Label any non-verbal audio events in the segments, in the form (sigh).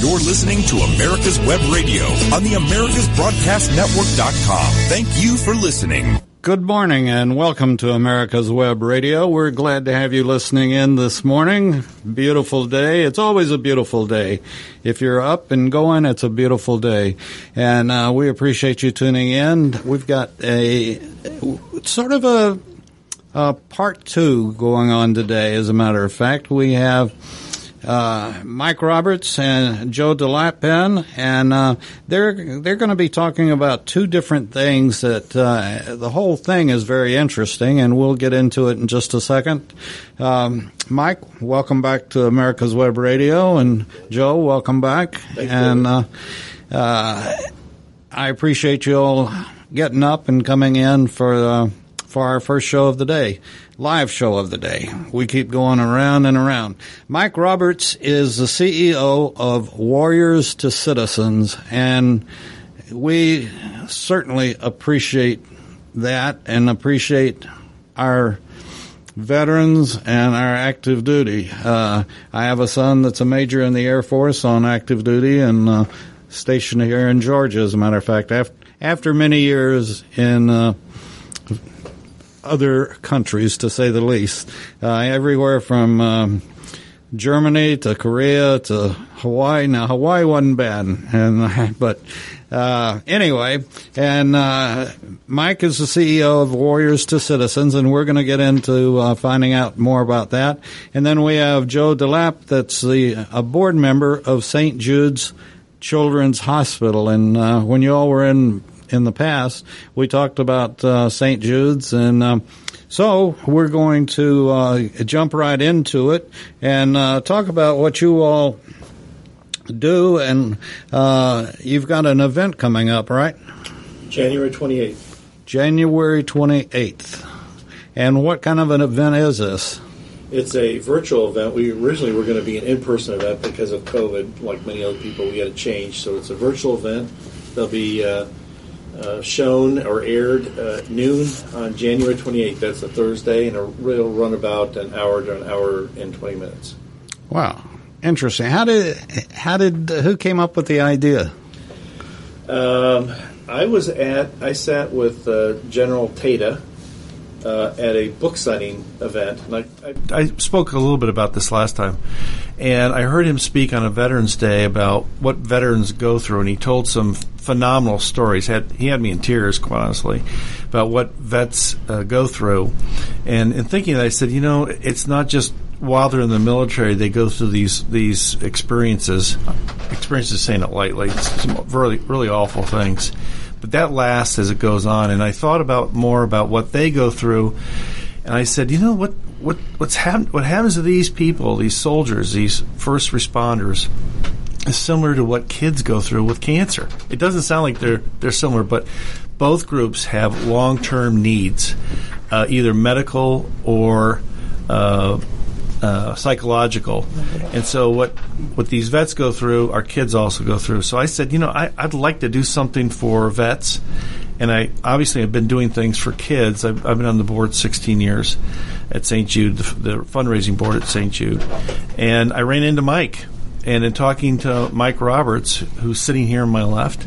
You're listening to America's Web Radio on the AmericasBroadcastNetwork.com. Thank you for listening. Good morning and welcome to America's Web Radio. We're glad to have you listening in this morning. Beautiful day. It's always a beautiful day. If you're up and going, it's a beautiful day. And uh, we appreciate you tuning in. We've got a sort of a, a part two going on today, as a matter of fact. We have uh, Mike Roberts and Joe DeLapin, and uh, they're they're going to be talking about two different things. That uh, the whole thing is very interesting, and we'll get into it in just a second. Um, Mike, welcome back to America's Web Radio, and Joe, welcome back. And uh, uh, I appreciate you all getting up and coming in for uh, for our first show of the day live show of the day. We keep going around and around. Mike Roberts is the CEO of Warriors to Citizens, and we certainly appreciate that and appreciate our veterans and our active duty. Uh, I have a son that's a major in the Air Force on active duty and uh, stationed here in Georgia, as a matter of fact. After, after many years in uh, other countries, to say the least. Uh, everywhere from um, Germany to Korea to Hawaii. Now Hawaii wasn't bad, and (laughs) but uh, anyway, and uh, Mike is the CEO of Warriors to Citizens, and we're going to get into uh, finding out more about that. And then we have Joe DeLap, that's the a board member of St. Jude's Children's Hospital. And uh, when you all were in in the past. We talked about uh, St. Jude's, and um, so we're going to uh, jump right into it and uh, talk about what you all do. And uh, you've got an event coming up, right? January 28th. January 28th. And what kind of an event is this? It's a virtual event. We originally were going to be an in-person event because of COVID. Like many other people, we had to change. So it's a virtual event. There'll be uh, uh, shown or aired uh, noon on January 28th. That's a Thursday, and it'll run about an hour to an hour and 20 minutes. Wow, interesting. How did how did who came up with the idea? Um, I was at I sat with uh, General Tata. Uh, at a book signing event. I, I, I, spoke a little bit about this last time, and I heard him speak on a Veterans Day about what veterans go through, and he told some phenomenal stories. Had he had me in tears, quite honestly, about what vets uh, go through. And in thinking that, I said, you know, it's not just while they're in the military they go through these these experiences. Experiences, saying it lightly, some really really awful things. But that lasts as it goes on. And I thought about more about what they go through, and I said, you know what what what's hap- what happens to these people, these soldiers, these first responders is similar to what kids go through with cancer. It doesn't sound like they're they're similar, but both groups have long term needs, uh, either medical or uh, uh, psychological. And so what what these vets go through, our kids also go through. So I said, you know, I, would like to do something for vets, and I obviously have been doing things for kids. I've, I've been on the board 16 years at St. Jude, the, the fundraising board at St. Jude, and I ran into Mike and in talking to Mike Roberts, who's sitting here on my left,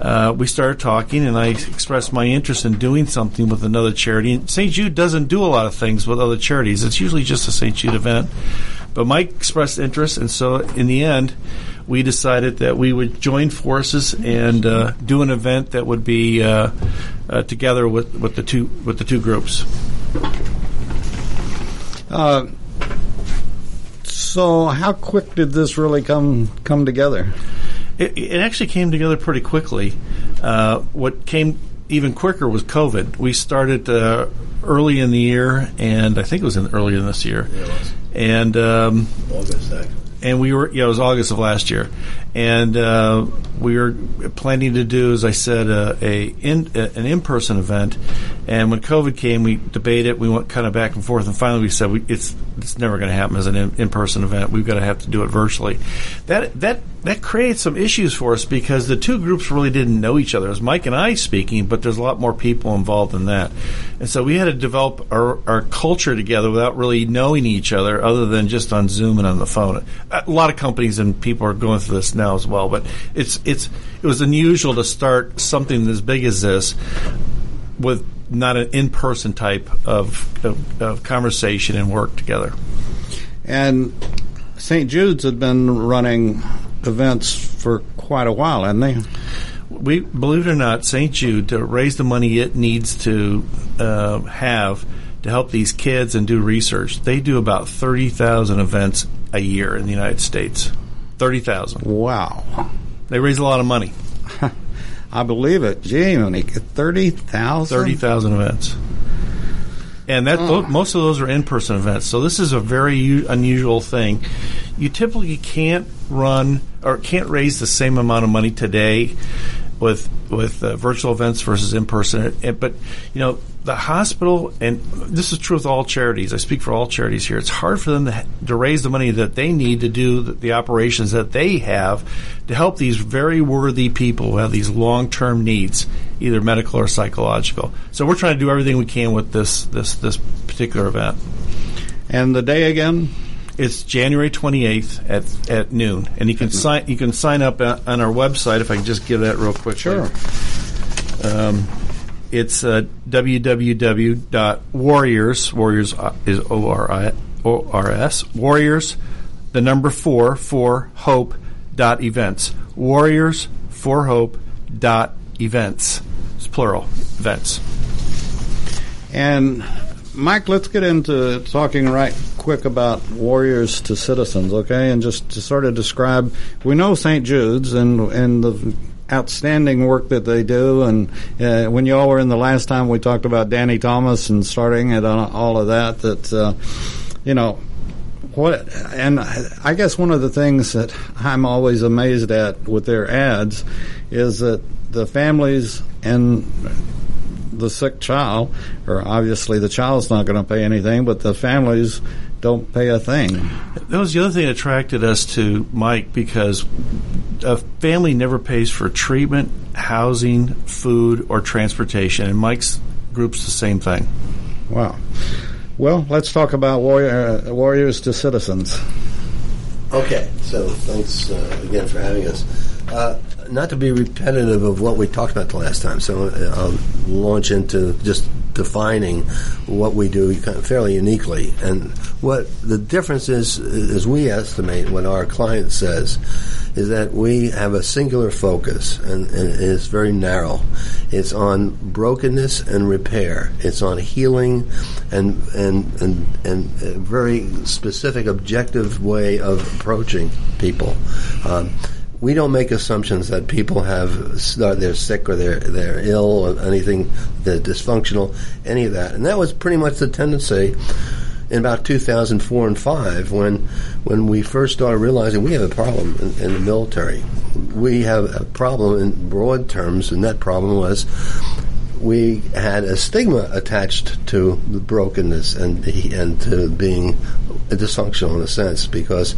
uh, we started talking, and I expressed my interest in doing something with another charity. And St. Jude doesn't do a lot of things with other charities; it's usually just a St. Jude event. But Mike expressed interest, and so in the end, we decided that we would join forces and uh, do an event that would be uh, uh together with, with the two with the two groups. So, how quick did this really come come together? It, it actually came together pretty quickly. Uh, what came even quicker was COVID. We started uh, early in the year, and I think it was in earlier in this year. Yeah, and um, August, and we were yeah it was August of last year, and uh, we were planning to do as I said uh, a in, a, an in person event, and when COVID came, we debated, we went kind of back and forth, and finally we said we, it's it's never going to happen as an in person event. We've got to have to do it virtually. That that that creates some issues for us because the two groups really didn't know each other. It was Mike and I speaking, but there's a lot more people involved in that. And so we had to develop our, our culture together without really knowing each other other than just on Zoom and on the phone. A lot of companies and people are going through this now as well, but it's, it's, it was unusual to start something as big as this with not an in-person type of, of, of conversation and work together. And St. Jude's had been running events for quite a while, hadn't they? We believe it or not, St. Jude to raise the money it needs to uh, have to help these kids and do research. They do about thirty thousand events a year in the United States. Thirty thousand. Wow. They raise a lot of money. (laughs) I believe it. Gee, Monique, 30,000? 30,000 events. And that oh. most of those are in-person events. So this is a very u- unusual thing. You typically can't run or can't raise the same amount of money today with with uh, virtual events versus in person. But you know, the hospital, and this is true with all charities. I speak for all charities here. It's hard for them to, to raise the money that they need to do the, the, operations that they have to help these very worthy people who have these long term needs, either medical or psychological. So we're trying to do everything we can with this this this particular event. And the day again? It's January 28th at, at noon, and you can sign you can sign up on our website. If I can just give that real quick. Sure. Um, it's uh, www.warriors. Warriors uh, is O R I O R S. Warriors, the number four for hope dot events. Warriors for hope dot events. It's plural events. And Mike, let's get into talking right quick about warriors to citizens, okay? And just to sort of describe, we know St. Jude's and and the outstanding work that they do. And uh, when you all were in the last time, we talked about Danny Thomas and starting it on all of that. That uh, you know what, and I guess one of the things that I'm always amazed at with their ads is that the families and the sick child, or obviously the child's not going to pay anything, but the families don't pay a thing. That was the other thing that attracted us to Mike because a family never pays for treatment, housing, food, or transportation, and Mike's group's the same thing. Wow. Well, let's talk about warrior, uh, warriors to citizens. Okay, so thanks uh, again for having us. Uh, not to be repetitive of what we talked about the last time, so uh, I'll launch into just defining what we do fairly uniquely. And what the difference is, as we estimate, what our client says, is that we have a singular focus, and, and it's very narrow. It's on brokenness and repair. It's on healing, and and and and a very specific, objective way of approaching people. Um, we don't make assumptions that people have they're sick or they're they're ill or anything they're dysfunctional any of that. And that was pretty much the tendency in about 2004 and 5 when when we first started realizing we have a problem in, in the military. We have a problem in broad terms and that problem was we had a stigma attached to the brokenness and and to being dysfunctional in a sense because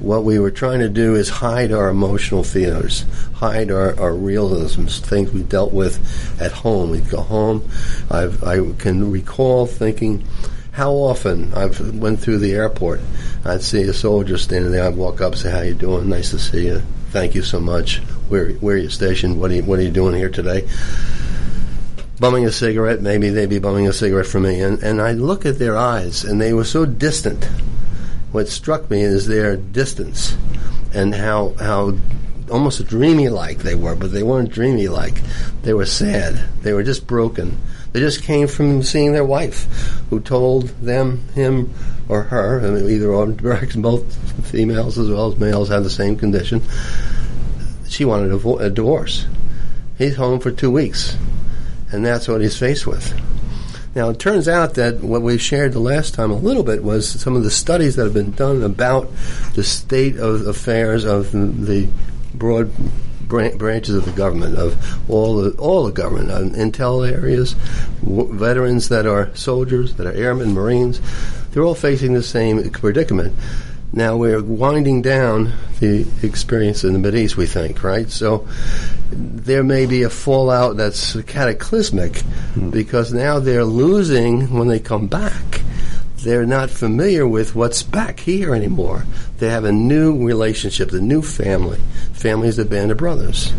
what we were trying to do is hide our emotional fears, hide our, our realisms, things we dealt with at home. We'd go home. I've, I can recall thinking how often I've went through the airport. I'd see a soldier standing there. I'd walk up, say, "How you doing? Nice to see you. Thank you so much. Where where are you stationed? What are you, what are you doing here today?" Bumming a cigarette. Maybe they'd be bumming a cigarette for me. And, and I look at their eyes, and they were so distant. What struck me is their distance and how, how almost dreamy like they were, but they weren't dreamy like. They were sad. They were just broken. They just came from seeing their wife, who told them, him, or her, I mean, either or, (laughs) both females as well as males had the same condition. She wanted a, a divorce. He's home for two weeks and that's what he's faced with. Now, it turns out that what we shared the last time a little bit was some of the studies that have been done about the state of affairs of the broad branches of the government, of all the all the government, uh, intel areas, w- veterans that are soldiers, that are airmen, marines. They're all facing the same predicament. Now we're winding down the experience in the Middle East, we think, right? So there may be a fallout that's cataclysmic hmm. because now they're losing when they come back. They're not familiar with what's back here anymore. They have a new relationship, a new family. Family is a band of brothers.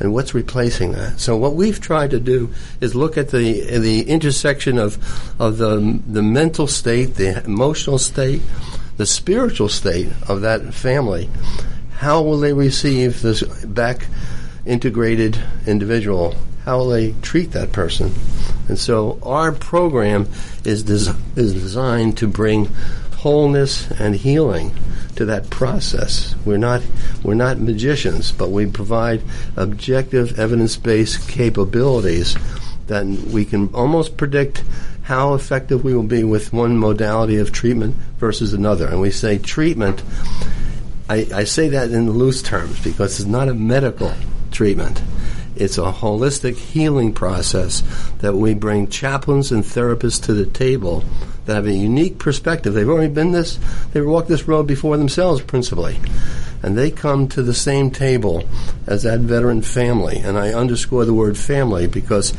And what's replacing that? So what we've tried to do is look at the the intersection of of the the mental state, the emotional state, the spiritual state of that family. How will they receive this back integrated individual? How will they treat that person? And so our program is des- is designed to bring wholeness and healing to that process. We're not we're not magicians, but we provide objective evidence-based capabilities that we can almost predict how effective we will be with one modality of treatment versus another. And we say treatment I, I say that in loose terms because it's not a medical treatment. It's a holistic healing process that we bring chaplains and therapists to the table that have a unique perspective. They've already been this, they've walked this road before themselves, principally. And they come to the same table as that veteran family. And I underscore the word family because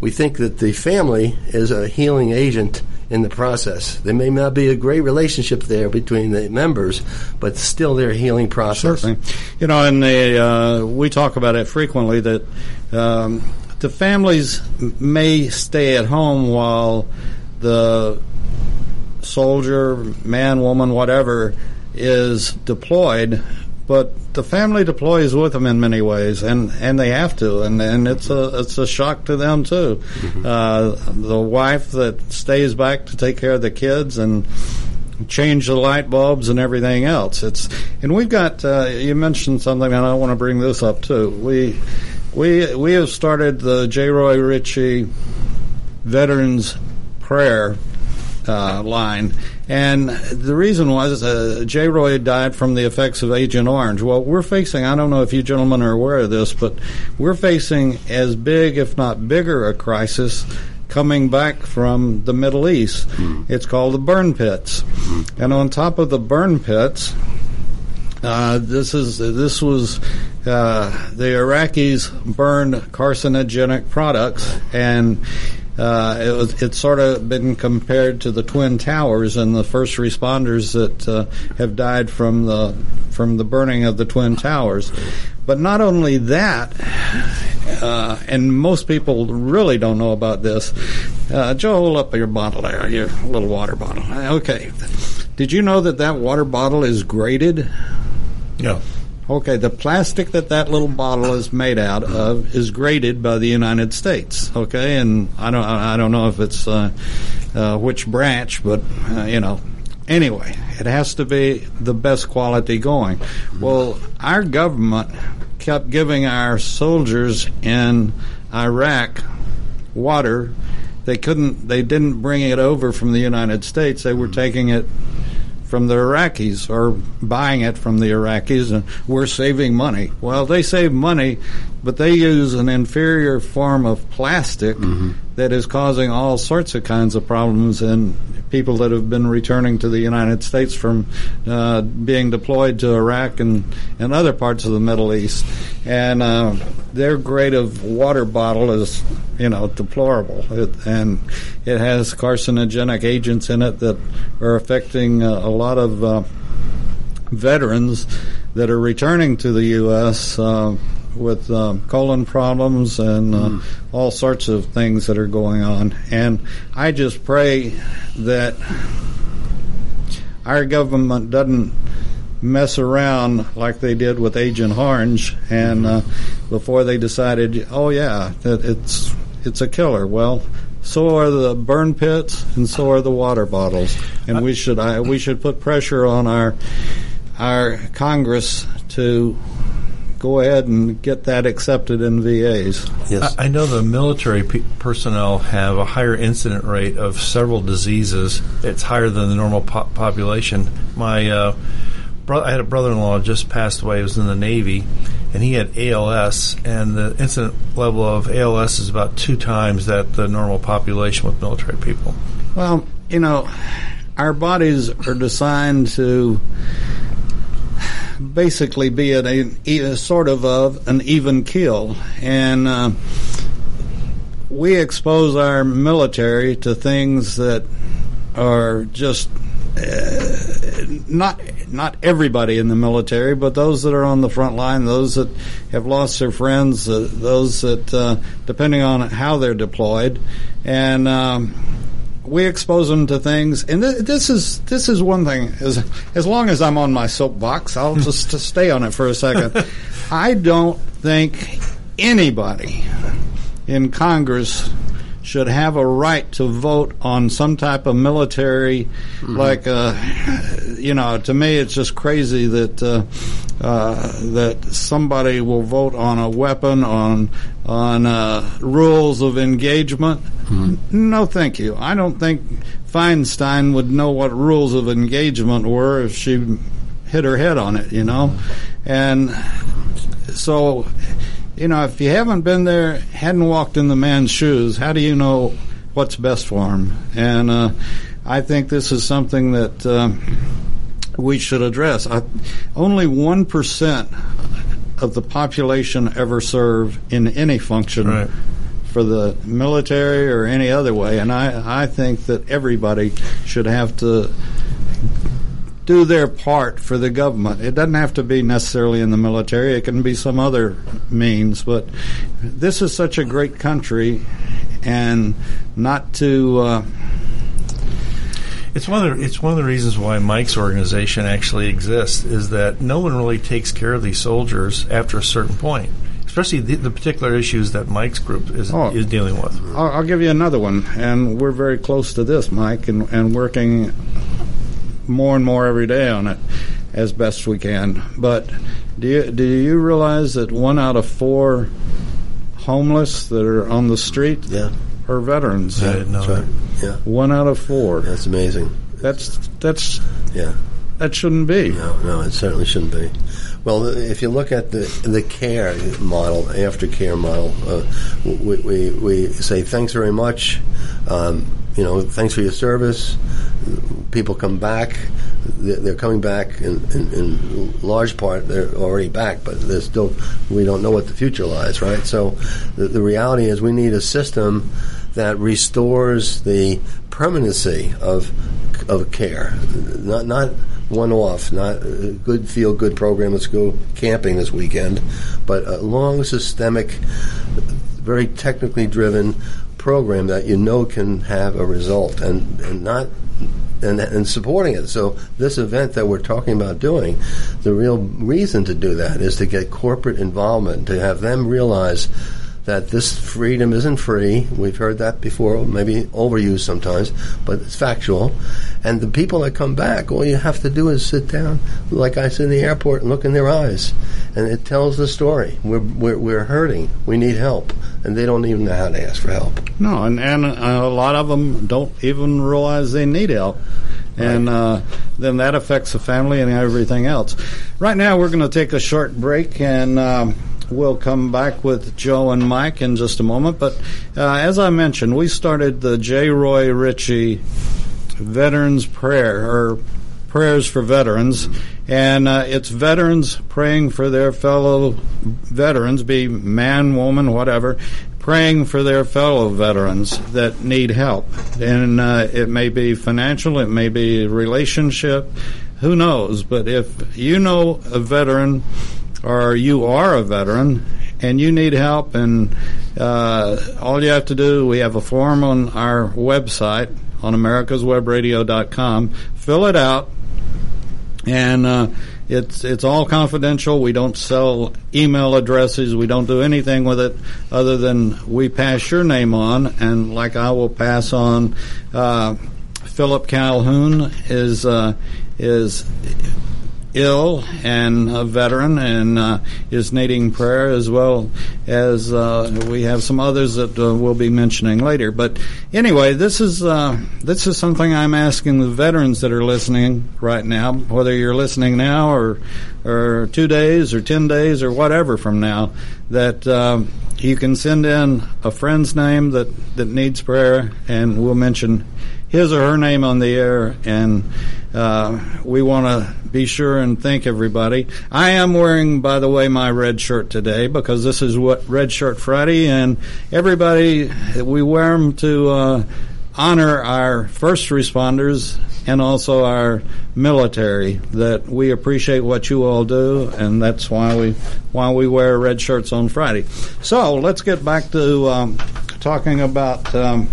we think that the family is a healing agent in the process. There may not be a great relationship there between the members, but still their healing process. Certainly. You know, and the, uh, we talk about it frequently that um, the families may stay at home while the soldier, man, woman, whatever, is deployed, but the family deploys with them in many ways, and, and they have to, and, and it's a it's a shock to them too. Mm-hmm. Uh, the wife that stays back to take care of the kids and change the light bulbs and everything else. It's and we've got uh, you mentioned something, and I want to bring this up too. We we we have started the J. Roy Ritchie Veterans Prayer uh, line. And the reason was uh, J. Roy died from the effects of Agent Orange. Well, we're facing, I don't know if you gentlemen are aware of this, but we're facing as big, if not bigger, a crisis coming back from the Middle East. It's called the burn pits. And on top of the burn pits, uh, this is this was uh, the Iraqis burned carcinogenic products, and uh, it was it's sort of been compared to the twin towers and the first responders that uh, have died from the from the burning of the twin towers. But not only that, uh, and most people really don't know about this. Uh, Joe, hold up your bottle there, your little water bottle. Okay. Did you know that that water bottle is graded? No. Okay, the plastic that that little bottle is made out of is graded by the United States. Okay, and I don't I don't know if it's uh, uh, which branch, but uh, you know. Anyway, it has to be the best quality going. Well, our government kept giving our soldiers in Iraq water. They couldn't. They didn't bring it over from the United States. They were taking it from the Iraqis or buying it from the Iraqis, and we're saving money. Well, they save money, but they use an inferior form of plastic that is causing all sorts of kinds of problems in people that have been returning to the United States from uh, being deployed to Iraq and, and other parts of the Middle East. And uh, their grade of water bottle is, you know, deplorable. It, and it has carcinogenic agents in it that are affecting uh, a lot of uh, veterans that are returning to the U.S. With um, colon problems and uh, all sorts of things that are going on. And I just pray that our government doesn't mess around like they did with Agent Orange, and uh, before they decided, oh yeah, that it's it's a killer. Well, so are the burn pits, and so are the water bottles, and we should I, we should put pressure on our our Congress to go ahead and get that accepted in VAs. Yes. I I know the military pe- personnel have a higher incident rate of several diseases. It's higher than the normal po- population. My uh, bro- I had a brother-in-law just passed away. He was in the Navy, and he had ALS, and the incident level of ALS is about two times that the normal population with military people. Well, you know, our bodies are designed to basically be at a, a sort of a, an even keel, and uh, we expose our military to things that are just uh, not not everybody in the military, but those that are on the front line, those that have lost their friends, uh, those that, uh, depending on how they're deployed, and um, we expose them to things. And th- this is this is one thing. As as long as I'm on my soapbox, I'll hmm. just stay on it for a second. (laughs) I don't think anybody in Congress should have a right to vote on some type of military, mm-hmm. like, uh, you know, to me it's just crazy that uh, uh, that somebody will vote on a weapon on on uh, rules of engagement. Mm-hmm. No, thank you. I don't think Feinstein would know what rules of engagement were if she hit her head on it, you know, and so you know, if you haven't been there, hadn't walked in the man's shoes, how do you know what's best for him? And uh, I think this is something that uh, we should address. I, only one percent of the population ever serve in any function. Right. For the military or any other way, and I, I think that everybody should have to do their part for the government. It doesn't have to be necessarily in the military, it can be some other means, but this is such a great country, and not to. Uh, it's one of the it's one of the reasons why Mike's organization actually exists is that no one really takes care of these soldiers after a certain point especially the, the, particular issues that Mike's group is oh, is dealing with. I'll, I'll, give you another one, and we're very close to this, Mike, and, and working more and more every day on it as best we can. But do you, do you realize that one out of four homeless that are on the street yeah. are veterans? I didn't know Right. Yeah. One out of four. That's amazing. That's that's yeah. That shouldn't be. No, no, it certainly shouldn't be. Well, if you look at the the care model, aftercare model, uh, we, we, we say thanks very much. Um, you know, thanks for your service. People come back. They're coming back in, in, in, large part. They're already back, but there's still we don't know what the future lies, right? So the, the reality is we need a system that restores the permanency of of care, not not one off, not a good feel good program. Let's go camping this weekend, but a long systemic, very technically driven program that you know can have a result and, and not and, and supporting it. So this event that we're talking about doing, the real reason to do that is to get corporate involvement, to have them realize that this freedom isn't free. We've heard that before, maybe overused sometimes, but it's factual. And the people that come back, all you have to do is sit down, like I said in the airport, and look in their eyes. And it tells the story. We're, we're, we're hurting. We need help. And they don't even know how to ask for help. No, and, and a lot of them don't even realize they need help and uh, then that affects the family and everything else. Right now, we're going to take a short break, and um, We'll come back with Joe and Mike in just a moment. But uh, as I mentioned, we started the J. Roy Ritchie Veterans Prayer, or Prayers for Veterans. And uh, it's veterans praying for their fellow veterans, be man, woman, whatever, praying for their fellow veterans that need help. And uh, it may be financial, it may be relationship, who knows. But if you know a veteran, or you are a veteran and you need help, and uh, all you have to do, we have a form on our website on americaswebradio.com. Fill it out, and uh, it's it's all confidential. We don't sell email addresses. We don't do anything with it other than we pass your name on, and like I will pass on. Uh, Philip Calhoun is uh, is ill and a veteran and uh, is needing prayer as well as uh, we have some others that uh, we'll be mentioning later. But anyway, this is uh, this is something I'm asking the veterans that are listening right now, whether you're listening now or or two days or ten days or whatever from now, that uh, you can send in a friend's name that that needs prayer, and we'll mention his or her name on the air, and uh, we want to be sure and thank everybody. I am wearing, by the way, my red shirt today because this is what Red Shirt Friday, and everybody we wear them to uh, honor our first responders and also our military. That we appreciate what you all do, and that's why we why we wear red shirts on Friday. So let's get back to um, talking about. Um,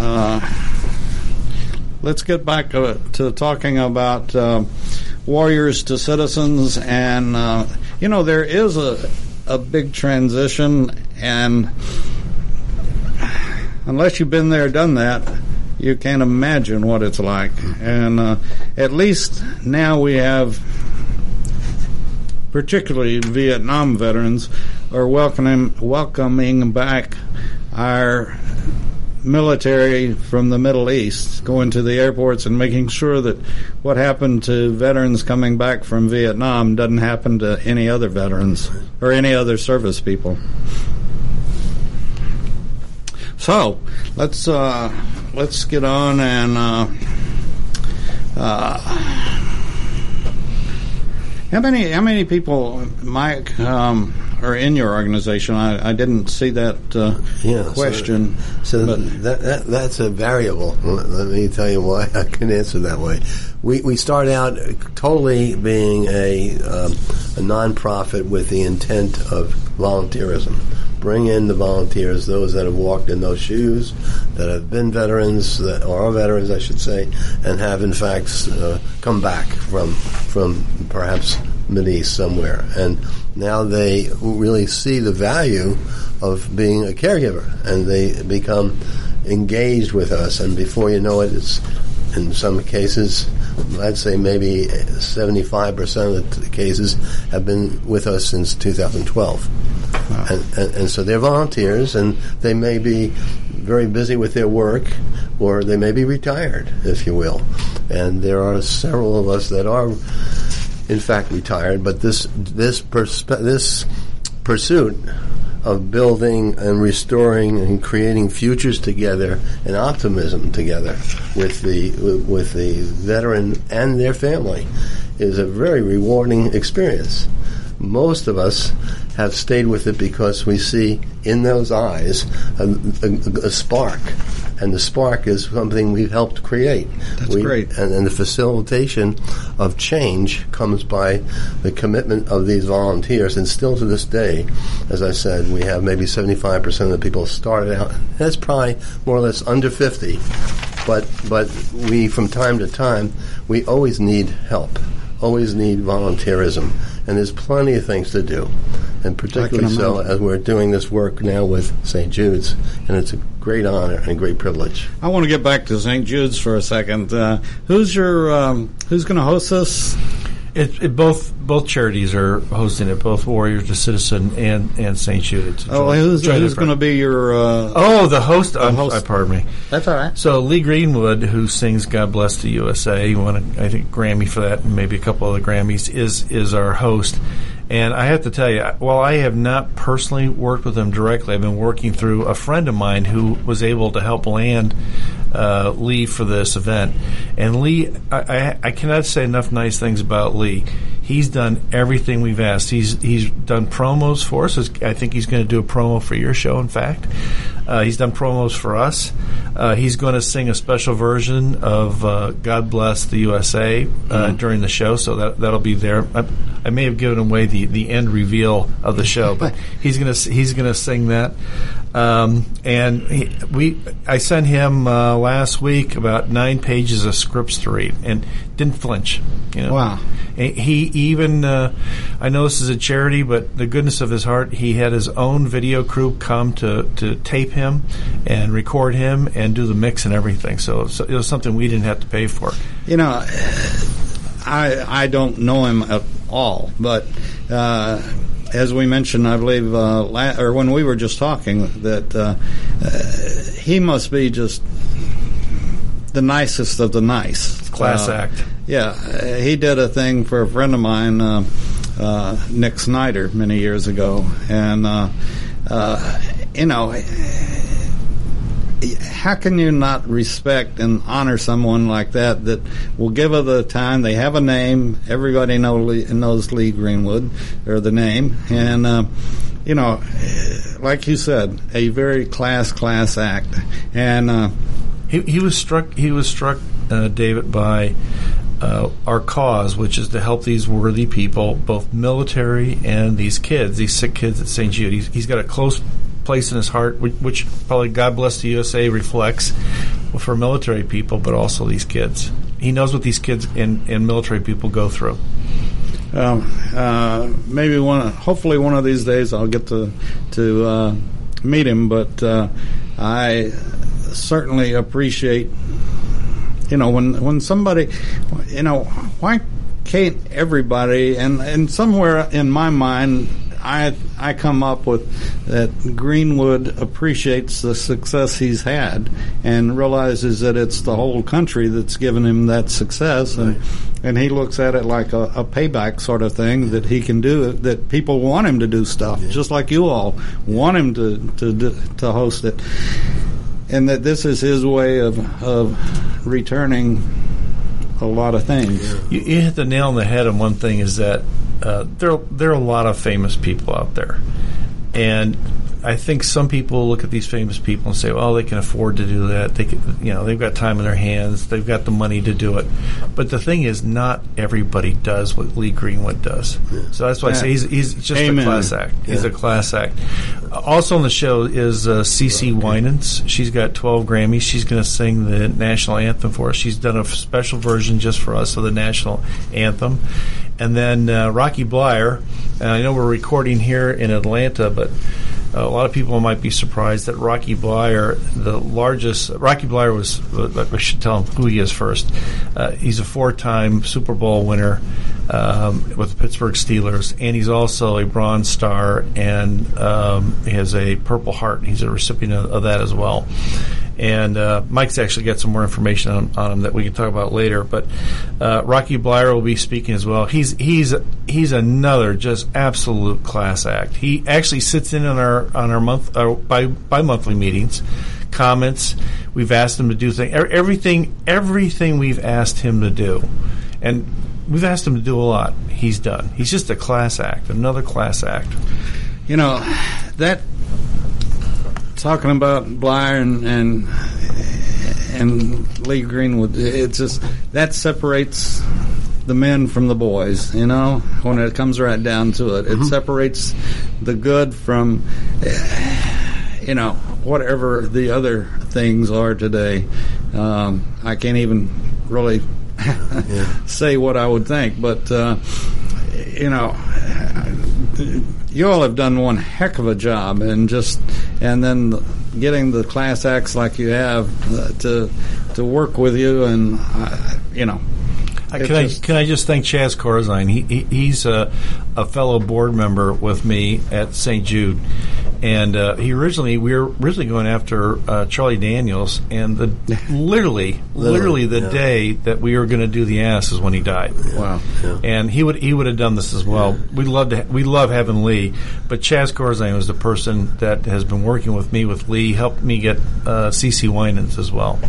uh, let's get back uh, to talking about uh, warriors to citizens, and uh, you know there is a a big transition, and unless you've been there, done that, you can't imagine what it's like. And uh, at least now we have, particularly Vietnam veterans, are welcoming welcoming back our military from the Middle East going to the airports and making sure that what happened to veterans coming back from Vietnam doesn't happen to any other veterans or any other service people. So let's uh, let's get on and uh, uh, how many how many people, Mike, um, are in your organization? I, I didn't see that uh, Yeah, question. So but- that, that that's a variable. Let let me tell you why (laughs) I can answer that way. We we start out totally being a um, a nonprofit with the intent of volunteerism. Bring in the volunteers, those that have walked in those shoes, that have been veterans, that are veterans, I should say, and have in fact uh, come back from from perhaps East somewhere, and now they really see the value of being a caregiver, and they become engaged with us. And before you know it, it's in some cases, I'd say maybe 75% of the cases have been with us since 2012. And, and, and so they're volunteers, and they may be very busy with their work, or they may be retired, if you will. And there are several of us that are, in fact, retired. But this this perspe- this pursuit of building and restoring and creating futures together and optimism together with the with the veteran and their family is a very rewarding experience. Most of us have stayed with it because we see in those eyes a, a, a spark, and the spark is something we've helped create. That's We- great. and, and the facilitation of change comes by the commitment of these volunteers. And still to this day, as I said, we have maybe 75% of the people started out. That's probably more or less under 50. But, but we, from time to time, we always need help, always need volunteerism. And there's plenty of things to do. And particularly so as we're doing this work now with St. Jude's. And it's a great honor and a great privilege. I want to get back to St. Jude's for a second. Uh, who's your um, who's going to host this? It, it both both charities are hosting it, both Warriors to Citizen and and St. Jude. It's Oh, who's, who's going to be your? Uh, Oh, the host. I'm, host. I- pardon me. That's all right. So Lee Greenwood, who sings "God Bless the USA," he won, a, I think, Grammy for that, and maybe a couple of other Grammys, is is our host. And I have to tell you, while I have not personally worked with him directly, I've been working through a friend of mine who was able to help land uh, Lee for this event. And Lee, I, I, I cannot say enough nice things about Lee. He's done everything we've asked. He's he's done promos for us. I think he's going to do a promo for your show. In fact, uh, he's done promos for us. Uh, he's going to sing a special version of uh, "God Bless the USA" uh, during the show, so that that'll be there. I, I may have given away the, the end reveal of the show, but (laughs) he's going to he's to sing that. Um, and he, we I sent him uh, last week about nine pages of scripts to read, and didn't flinch. You know, Wow. and He even, uh, I know this is a charity, but the goodness of his heart, he had his own video crew come to, to tape him and record him and do the mix and everything. So, so it was something we didn't have to pay for. You know, I I don't know him at all, but uh, as we mentioned, I believe, uh, la- or when we were just talking, that uh, uh, he must be just the nicest of the nice. Class Uh, act. Yeah, uh, he did a thing for a friend of mine, uh, uh, Nick Snyder, many years ago, and uh, uh, you know, how can you not respect and honor someone like that that will give of the time? They have a name. Everybody know, knows Lee Greenwood or the name, and uh, you know, like you said, a very class class act, and uh, he he was struck he was struck uh, David by. Uh, our cause, which is to help these worthy people, both military and these kids, these sick kids at St. Jude. He's, he's got a close place in his heart, which, which probably God bless the USA reflects for military people, but also these kids. He knows what these kids and, and military people go through. Um, uh, maybe one, hopefully one of these days I'll get to to uh, meet him. But uh, I certainly appreciate, you know, when when somebody, you know, why can't everybody and and somewhere in my mind I I come up with that Greenwood appreciates the success he's had and realizes that it's the whole country that's given him that success and right. and he looks at it like a, a, payback sort of thing that he can do that people want him to do stuff yeah. just like you all want him to to to host it and that this is his way of of returning a lot of things. You, you hit the nail on the head on one thing is that uh, there there are a lot of famous people out there, and I think some people look at these famous people and say, "Well, they can afford to do that. They can, you know, they've got time in their hands. They've got the money to do it." But the thing is, not everybody does what Lee Greenwood does. So that's why yeah. I say he's, he's just Amen. a class act. Yeah. He's a class act. Also on the show is uh, CeCe Winans. She's got 12 Grammys. She's going to sing the national anthem for us. She's done a special version just for us of the national anthem. And then uh, Rocky Bleier. I know we're recording here in Atlanta, but a lot of people might be surprised that Rocky Bleier, the largest, Rocky Bleier was, I should tell him who he is first. Uh, he's a four time Super Bowl winner um, with the Pittsburgh Steelers, and he's also a Bronze Star and um, he has a Purple Heart. He's a recipient of, of that as well. And uh, Mike's actually got some more information on, on, him that we can talk about later. But uh, Rocky Bleier will be speaking as well. He's he's he's another just absolute class act. He actually sits in on our on our month uh, by by monthly meetings, comments. We've asked him to do things. Everything everything we've asked him to do, and we've asked him to do a lot. He's done. He's just a class act, another class act. You know that talking about Bleier and, and and Lee Greenwood, it's just that separates the men from the boys. You know, when it comes right down to it, mm-hmm. it separates the good from you know whatever the other things are today. Um, I can't even really say what I would think, but uh, you know you all have done one heck of a job, and just and then getting the class acts like you have uh, to to work with you, and uh, you know. Can just, I can I just thank Chaz Corzine? He, he he's a, a fellow board member with me at St. Jude, and uh, he originally we were originally going after uh, Charlie Daniels, and the (laughs) literally, literally the yeah. day that we were going to do the ass is when he died. Wow! Yeah. And he would he would have done this as well. Yeah. We love to we love having Lee, but Chaz Corzine was the person that has been working with me with Lee, helped me get uh, CeCe Winans as well.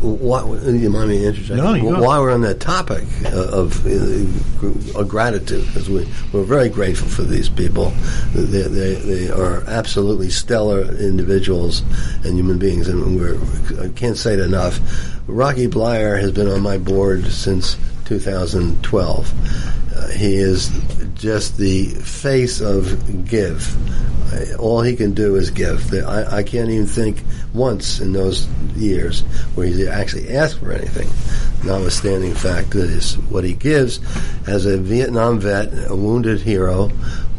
Why, you mind me interjecting? No, you While we're on that topic of uh, gratitude, because we, we're very grateful for these people. They, they, they, are absolutely stellar individuals and human beings, and we're, I can't say it enough. Rocky Bleier has been on my board since 2012. Uh, he is just the face of give. All he can do is give. I, I can't even think once in those years where he actually asked for anything. Notwithstanding the fact that is what he gives as a Vietnam vet, a wounded hero,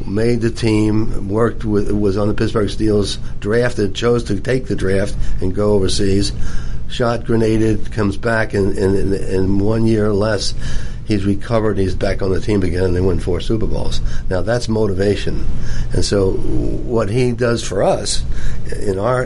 made the team, worked with, was on the Pittsburgh Steelers, drafted, chose to take the draft and go overseas, shot, grenaded, comes back in, in, in, in one year less he's recovered, he's back on the team again, and they win four Super Bowls. Now that's motivation, and so what he does for us in our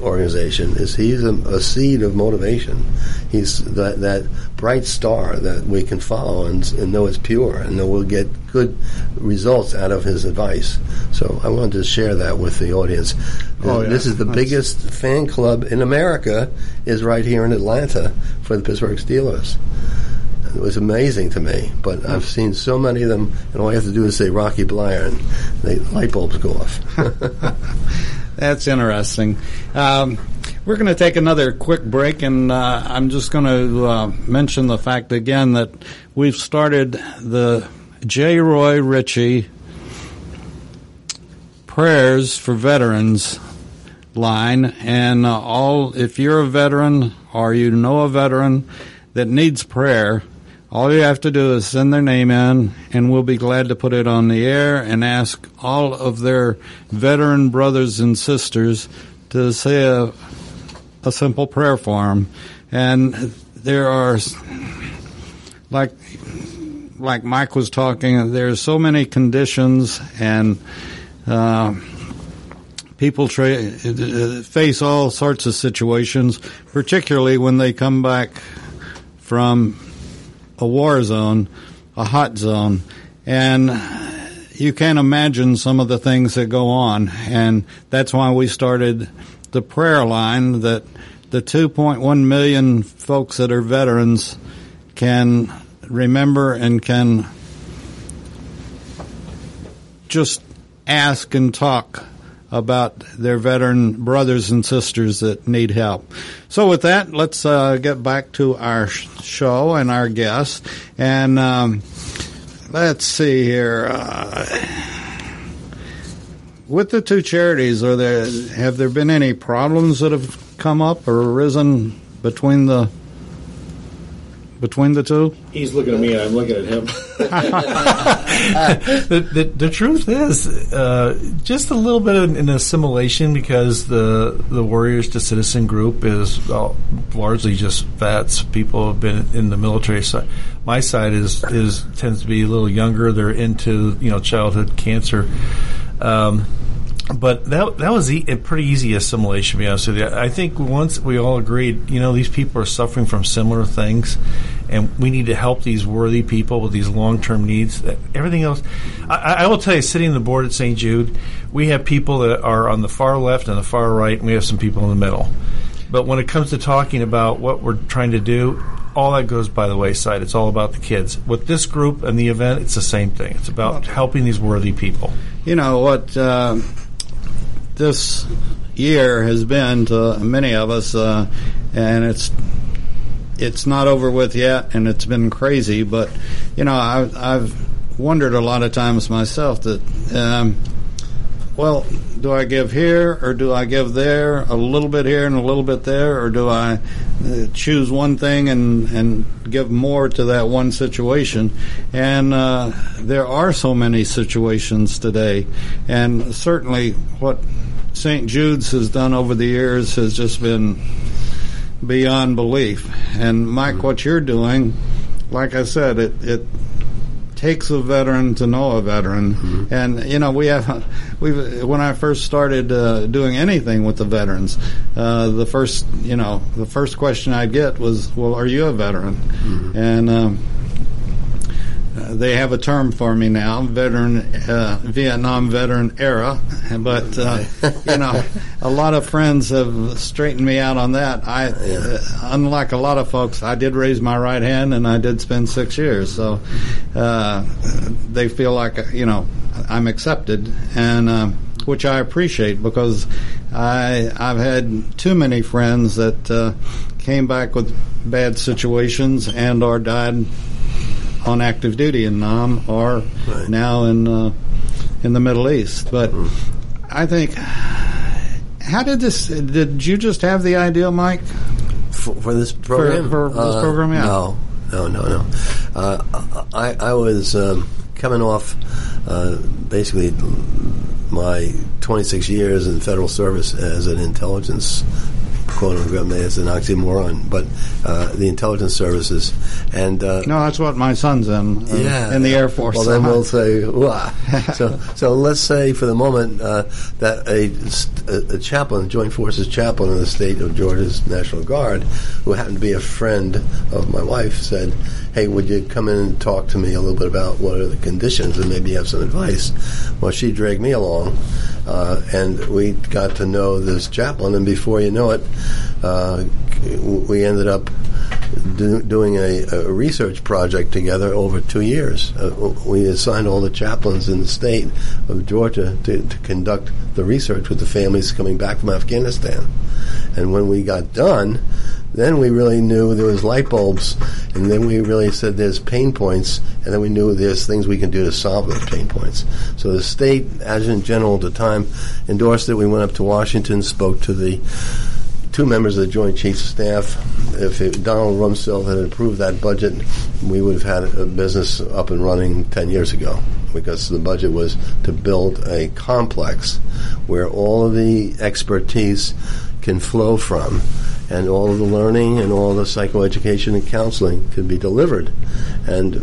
organization is he's a, a seed of motivation. He's that that bright star that we can follow and, and know it's pure, and know we'll get good results out of his advice. So I wanted to share that with the audience. Oh, yeah. This is the That's- biggest fan club in America is right here in Atlanta for the Pittsburgh Steelers. It was amazing to me, but I've seen so many of them, and all I have to do is say Rocky Bleier, and the light bulbs go off. (laughs) That's interesting. Um, we're going to take another quick break, and uh, I'm just going to uh, mention the fact again that we've started the J. Roy Ritchie Prayers for Veterans line, and uh, all if you're a veteran or you know a veteran that needs prayer. All you have to do is send their name in, and we'll be glad to put it on the air and ask all of their veteran brothers and sisters to say a, a simple prayer for them. And there are, like, like Mike was talking, there's so many conditions and uh, people tra- face all sorts of situations, particularly when they come back from a war zone, a hot zone, and you can't imagine some of the things that go on. And that's why we started the prayer line that the 2.1 million folks that are veterans can remember and can just ask and talk about their veteran brothers and sisters that need help. So, with that, let's uh, get back to our show and our guest. And um, let's see here. Uh, with the two charities, are there have there been any problems that have come up or arisen between the between the two? He's looking at me, and I'm looking at him. (laughs) the, the, the truth is, uh, just a little bit of an assimilation because the the Warriors to Citizen group is well, largely just vets. People have been in the military side. My side is is tends to be a little younger. They're into you know childhood cancer. Um, but that that was e- a pretty easy assimilation. To be honest with you, I think once we all agreed, you know, these people are suffering from similar things, and we need to help these worthy people with these long term needs. That- Everything else, I, I will tell you, sitting on the board at St. Jude, we have people that are on the far left and the far right, and we have some people in the middle. But when it comes to talking about what we're trying to do, all that goes by the wayside. It's all about the kids. With this group and the event, it's the same thing. It's about helping these worthy people. You know what uh, this year has been to many of us, uh, and it's it's not over with yet, and it's been crazy. But you know, I've, I've wondered a lot of times myself that. Um, well, do I give here or do I give there? A little bit here and a little bit there, or do I uh, choose one thing and and give more to that one situation? And uh, there are so many situations today, and certainly what St. Jude's has done over the years has just been beyond belief. And Mike, what you're doing, like I said, it it takes a veteran to know a veteran. And you know, we have we when I first started uh, doing anything with the veterans, uh, the first you know the first question I'd get was, "Well, are you a veteran?" And um, uh, they have a term for me now, veteran, uh, Vietnam veteran era. But uh, you know, a lot of friends have straightened me out on that. I, uh, unlike a lot of folks, I did raise my right hand and I did spend six years, so uh, they feel like uh, you know I'm accepted, and which I appreciate because I I've had too many friends that uh, came back with bad situations and or died on active duty in Nam or Right. now in uh, in the Middle East. But I think, how did this? Did you just have the idea, Mike? for, for this program. for this program, yeah. No, no, no, no. Uh, I, I was um, coming off uh, basically my 26 years in federal service as an intelligence quote unquote as an oxymoron, but uh, the intelligence services and uh, No, that's what my son's in. uh, yeah, in the Air Force. Well, then we'll say, Wah. (laughs) so so let's say for the moment uh, that a, a, a chaplain, Joint Forces chaplain in the state of Georgia's National Guard, who happened to be a friend of my wife, said, "Hey, would you come in and talk to me a little bit about what are the conditions and maybe have some advice?" Well, she dragged me along, uh, and we got to know this chaplain, and before you know it, uh, we ended up do, doing a, a, research project together over two years. Uh, we assigned all the chaplains in the state of Georgia to, to, conduct the research with the families coming back from Afghanistan. And when we got done, then we really knew there was light bulbs, and then we really said there's pain points, and then we knew there's things we can do to solve those pain points. So the state adjutant general at the time endorsed it. We went up to Washington, spoke to the two members of the Joint Chiefs of Staff. If it, Donald Rumsfeld had approved that budget, we would have had a business up and running 10 years ago because the budget was to build a complex where all of the expertise can flow from and all of the learning and all the psychoeducation and counseling can be delivered. And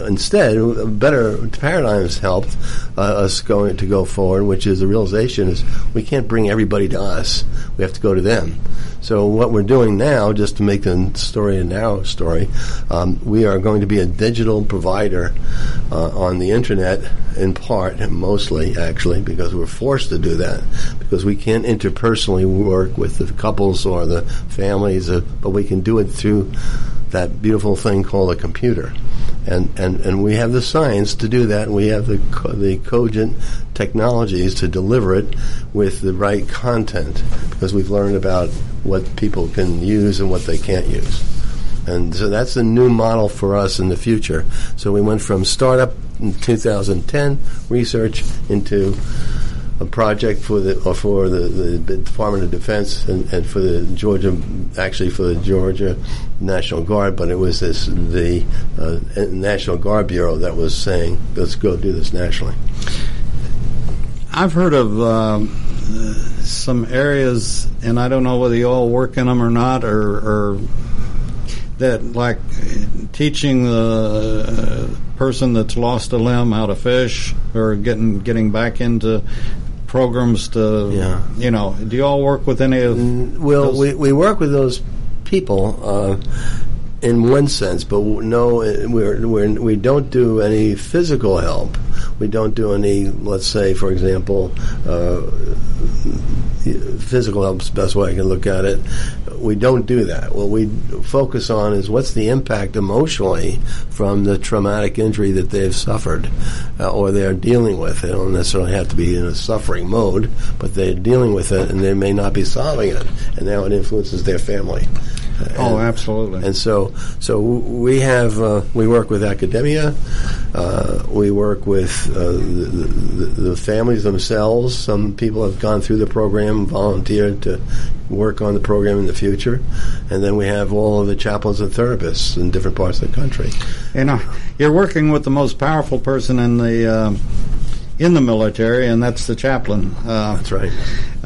instead, better paradigms helped uh, us going to go forward, which is the realization is we can't bring everybody to us. We have to go to them. So what we're doing now, just to make the story a narrow story, um, we are going to be a digital provider uh, on the internet, in part, and mostly actually, because we're forced to do that because we can't interpersonally work with the couples or the families, uh, but we can do it through that beautiful thing called a computer. And, and, and we have the science to do that, we have the, co- the cogent technologies to deliver it with the right content because we've learned about what people can use and what they can't use. And so that's the new model for us in the future. So we went from startup in 2010 research into a project for the or for the, the Department of Defense and, and, for the Georgia, actually for the Georgia National Guard, but it was this the uh, National Guard Bureau that was saying, "Let's go do this nationally." I've heard of uh, some areas, and I don't know whether you all work in them or not, or, or that like teaching the person that's lost a limb how to fish, or getting getting back into programs to, yeah. you know, do you all work with any of? Well, we we work with those people. Uh, in one sense, but no, we're, we're, we don't do any physical help. We don't do any, let's say, for example, uh, physical help is the best way I can look at it. We don't do that. What we focus on is what's the impact emotionally from the traumatic injury that they've suffered uh, or they're dealing with. They don't necessarily have to be in a suffering mode, but they're dealing with it and they may not be solving it, and now it influences their family. And, oh, absolutely. And so, so we have uh, we work with academia, uh, we work with uh, the, the, families themselves. Some people have gone through the program, volunteered to work on the program in the future, and then we have all of the chaplains and therapists in different parts of the country. You know, you're working with the most powerful person in the uh, in the military, and that's the chaplain. Uh, that's right.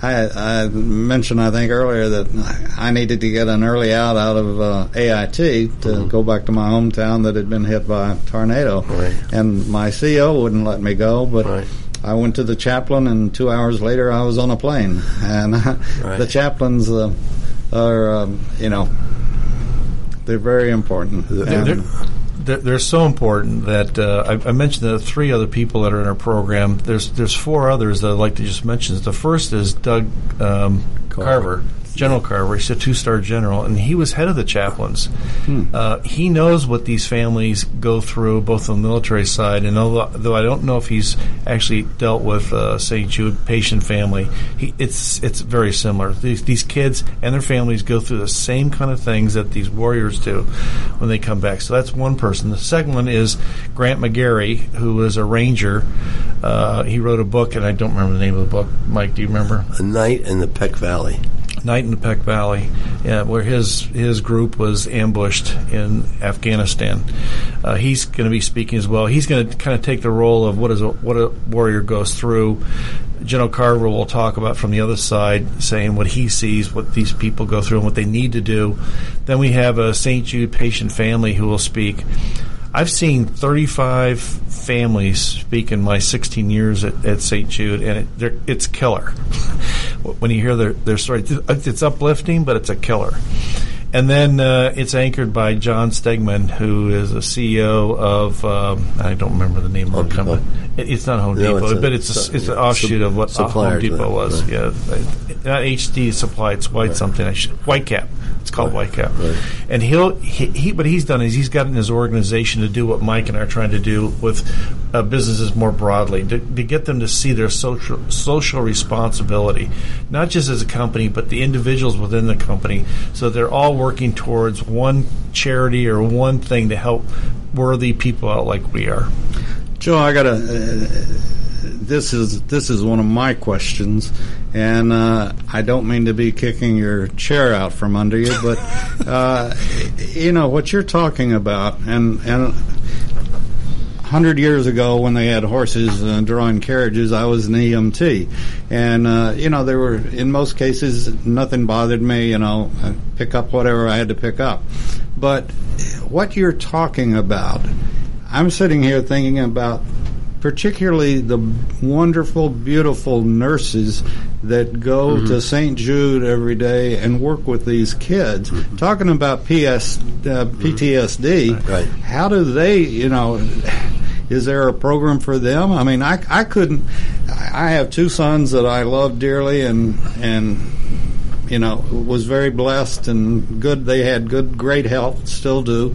I, I, mentioned, I think earlier, that I needed to get an early out out of uh, AIT to mm-hmm. go back to my hometown that had been hit by a tornado. Right. And my CO wouldn't let me go, but right. I went to the chaplain, and two hours later, I was on a plane. And (laughs) right. the chaplains uh, are, um, you know, they're very important. They're, they're, they're, they're so important that uh, I, I, mentioned the three other people that are in our program. There's there's four others that I'd like to just mention. The first is Doug um, Carver. General Carver. He's a two-star general, and he was head of the chaplains. Hmm. Uh, he knows what these families go through, both on the military side, and although, though I don't know if he's actually dealt with uh, St. Jude patient family, he, it's it's very similar. These, these kids and their families go through the same kind of things that these warriors do when they come back. So that's one person. The second one is Grant McGarry, who is a ranger. Uh, he wrote a book, and I don't remember the name of the book. Mike, do you remember? A Night in the Pech Valley. Night in the Pech Valley, uh, where his his group was ambushed in Afghanistan. Uh, he's going to be speaking as well. He's going to kind of take the role of what is a, what a warrior goes through. General Carver will talk about from the other side, saying what he sees, what these people go through, and what they need to do. Then we have a St. Jude patient family who will speak. I've seen 35 families speak in my 16 years at, at St. Jude, and it, it's killer. (laughs) when you hear their, their story, it's uplifting, but it's a killer. And then uh, it's anchored by John Stegeman, who is a CEO of um, I don't remember the name Home of the company. It, it's not Home No, Depot, it's a- but it's a, it's an offshoot of what uh, Home Depot right, was. right. Yeah, not HD Supply. It's White something. I should, Whitecap. It's called Whitecap. right. And he'll he, he what he's done is he's gotten his organization to do what Mike and I are trying to do with uh, businesses more broadly to, to get them to see their social social responsibility, not just as a company but the individuals within the company, so they're all working towards one charity or one thing to help worthy people out like we are. Joe, I got to. Uh, this is this is one of my questions, and uh, I don't mean to be kicking your chair out from under you, but uh, (laughs) you know what you're talking about, and and. Hundred years ago, when they had horses uh, drawing carriages, I was an EMT, and uh, you know there were in most cases nothing bothered me. You know, I pick up whatever I had to pick up, but what you're talking about, I'm sitting here thinking about particularly the wonderful, beautiful nurses that go to St. Jude every day and work with these kids. Talking about PS, uh, PTSD, Right. how do they, you know, is there a program for them? I mean, I, I couldn't, I have two sons that I love dearly and, and, you know, was very blessed and good. They had good, great health, still do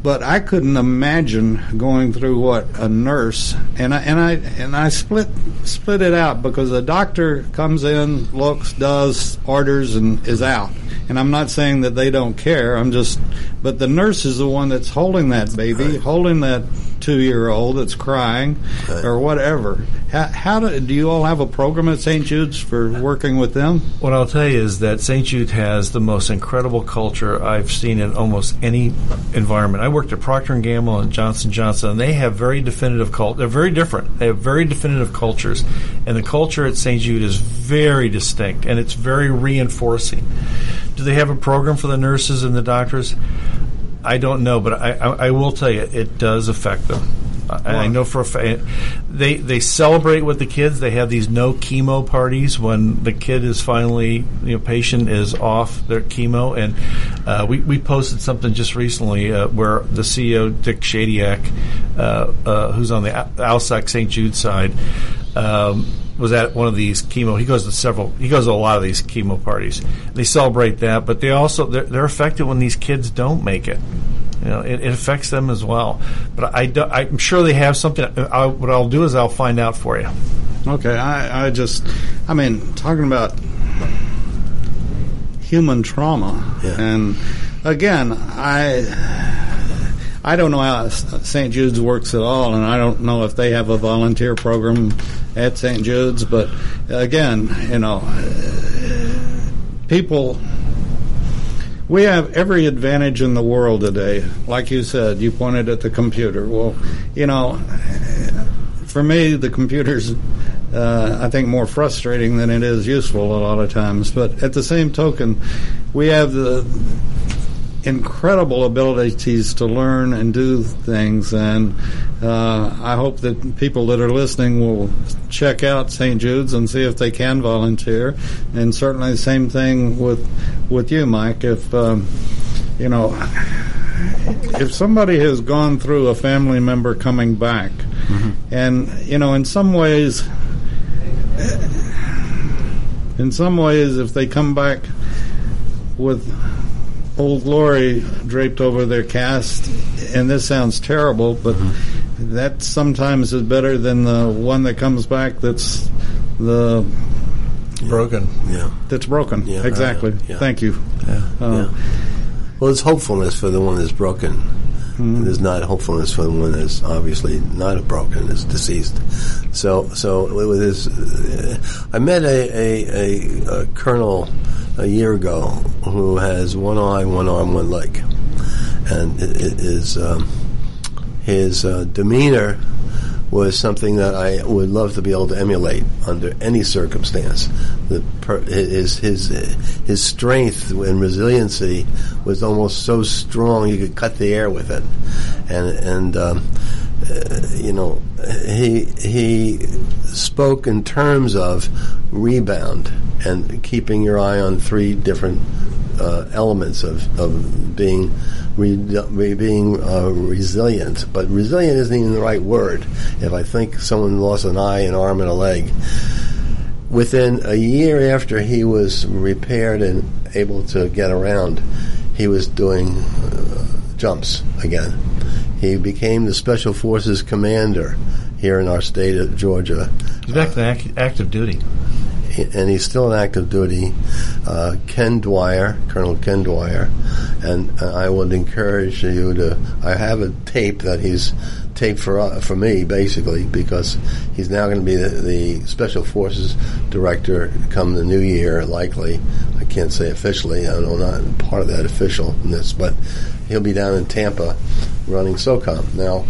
but I couldn't imagine going through what a nurse and I and I and I split split it out because a doctor comes in, looks, does, orders, and is out. And I'm not saying that they don't care. I'm just, but the nurse is the one that's holding that baby, holding that two year old that's crying, or whatever. How, how do, do you all have a program at St. Jude's for working with them? What I'll tell you is that St. Jude has the most incredible culture I've seen in almost any environment. I worked at Procter and Gamble and Johnson Johnson, and they have very definitive cult. They're very different. They have very definitive cultures, and the culture at St. Jude is very distinct, and it's very reinforcing. Do they have a program for the nurses and the doctors? I don't know, but I, I, I will tell you it does affect them. I, I know for a fact they they celebrate with the kids. They have these no chemo parties when the kid is finally you know patient is off their chemo. And uh, we we posted something just recently uh, where the CEO Dick Shadyac, uh, uh, who's on the Al- Alsac St Jude side. Um, was at one of these chemo. He goes to several. He goes to a lot of these chemo parties. They celebrate that, but they also they're, they're affected when these kids don't make it. You know, it, it affects them as well. But I, do, I'm sure they have something. I, what I'll do is I'll find out for you. Okay, I, I just, I mean, talking about human trauma, Yeah. and again, I. I don't know how St. Jude's works at all, and I don't know if they have a volunteer program at St. Jude's. But again, you know, people, we have every advantage in the world today. Like you said, you pointed at the computer. Well, you know, for me, the computer's, uh, I think, more frustrating than it is useful a lot of times. But at the same token, we have the incredible abilities to learn and do things, and uh, I hope that people that are listening will check out St. Jude's and see if they can volunteer. And certainly, the same thing with with you, Mike. If um, you know, if somebody has gone through a family member coming back, and you know, in some ways, in some ways, if they come back with Old Glory draped over their cast, and this sounds terrible, but that sometimes is better than the one that comes back that's the Broken. Yeah. that's broken. Yeah. exactly. Yeah. Thank you. Yeah. Uh, yeah. Well, there's hopefulness for the one that's broken. There's not hopefulness for the one that's obviously not a broken, is deceased. So, so with his, uh, I met a, a, a, a colonel a year ago who has one eye, one arm, one leg, and it, it is um, his uh, demeanor was something that I would love to be able to emulate under any circumstance. The per, his his his strength and resiliency was almost so strong you could cut the air with it, and and um, uh, you know he he spoke in terms of rebound and keeping your eye on three different uh, elements of, of being re, being uh, resilient. But resilient isn't even the right word. If I think someone lost an eye, an arm, and a leg, within a year after he was repaired and able to get around, he was doing uh, jumps again. He became the Special Forces commander here in our state of Georgia. He's back to act- active duty and he's still in active duty. Uh, Ken Dwyer, Colonel Ken Dwyer, and uh, I would encourage you to. I have a tape that he's taped for uh, for me, basically, because he's now going to be the, the, Special Forces Director come the new year, likely. I can't say officially. I know not part of that officialness, but he'll be down in Tampa running SOCOM now